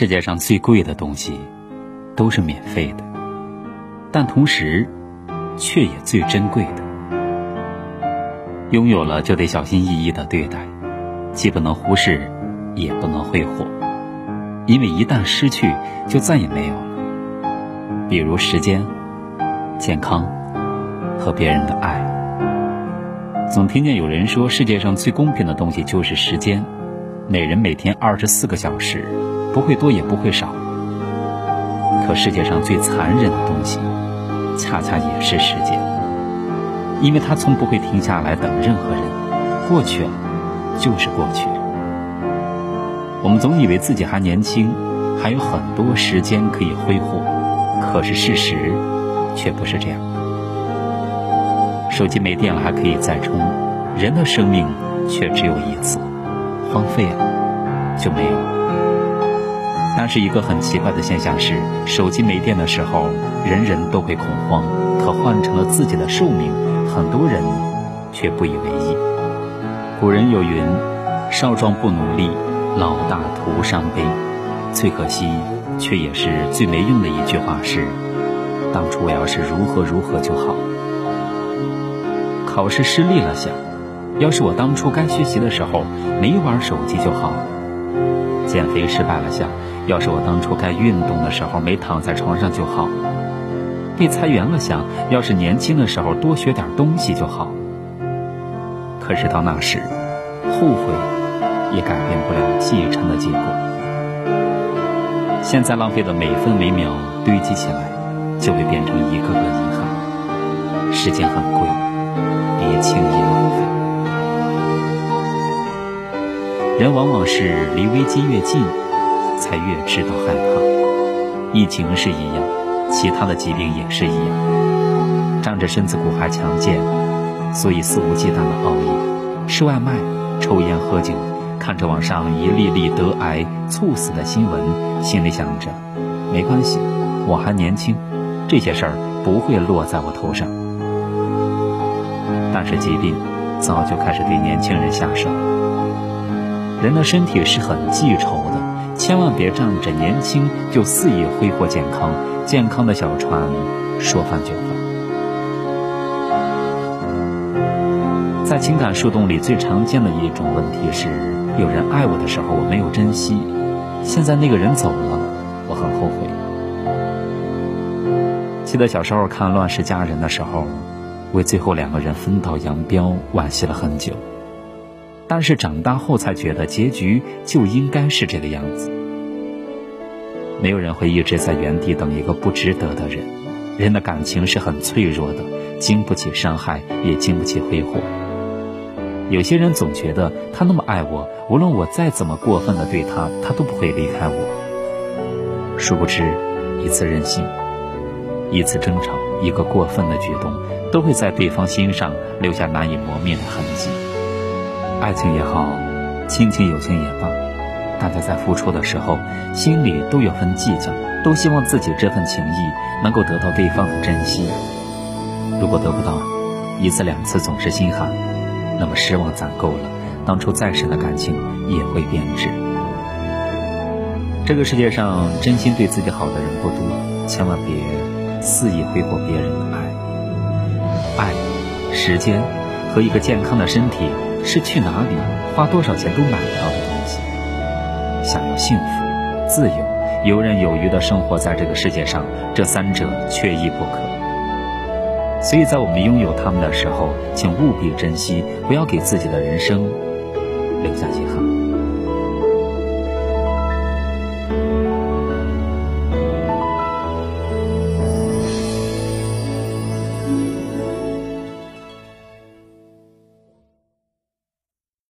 世界上最贵的东西，都是免费的，但同时，却也最珍贵的。拥有了就得小心翼翼的对待，既不能忽视，也不能挥霍，因为一旦失去，就再也没有了。比如时间、健康和别人的爱。总听见有人说，世界上最公平的东西就是时间，每人每天二十四个小时。不会多也不会少，可世界上最残忍的东西，恰恰也是时间，因为它从不会停下来等任何人。过去了，就是过去了。我们总以为自己还年轻，还有很多时间可以挥霍，可是事实却不是这样。手机没电了还可以再充，人的生命却只有一次，荒废了就没有了。但是一个很奇怪的现象是，手机没电的时候，人人都会恐慌；可换成了自己的寿命，很多人却不以为意。古人有云：“少壮不努力，老大徒伤悲。”最可惜，却也是最没用的一句话是：“当初我要是如何如何就好。”考试失利了，想：要是我当初该学习的时候没玩手机就好。减肥失败了，想。要是我当初该运动的时候没躺在床上就好；被裁员了，想要是年轻的时候多学点东西就好。可是到那时，后悔也改变不了继承的结果。现在浪费的每分每秒堆积起来，就会变成一个个遗憾。时间很贵，别轻易浪费。人往往是离危机越近。才越知道害怕，疫情是一样，其他的疾病也是一样。仗着身子骨还强健，所以肆无忌惮的熬夜、吃外卖、抽烟喝酒，看着网上一粒粒得癌猝死的新闻，心里想着，没关系，我还年轻，这些事儿不会落在我头上。但是疾病早就开始对年轻人下手。人的身体是很记仇的。千万别仗着年轻就肆意挥霍健康，健康的小船说翻就翻。在情感树洞里，最常见的一种问题是：有人爱我的时候，我没有珍惜；现在那个人走了，我很后悔。记得小时候看《乱世佳人》的时候，为最后两个人分道扬镳惋惜了很久。但是长大后才觉得结局就应该是这个样子。没有人会一直在原地等一个不值得的人。人的感情是很脆弱的，经不起伤害，也经不起挥霍。有些人总觉得他那么爱我，无论我再怎么过分的对他，他都不会离开我。殊不知，一次任性，一次争吵，一个过分的举动，都会在对方心上留下难以磨灭的痕迹。爱情也好，亲情友情也罢，大家在付出的时候，心里都有份计较，都希望自己这份情谊能够得到对方的珍惜。如果得不到，一次两次总是心寒，那么失望攒够了，当初再深的感情也会变质。这个世界上真心对自己好的人不多，千万别肆意挥霍别人的爱。爱、时间和一个健康的身体。是去哪里花多少钱都买不到的东西。想要幸福、自由、游刃有余的生活在这个世界上，这三者缺一不可。所以在我们拥有它们的时候，请务必珍惜，不要给自己的人生留下遗憾。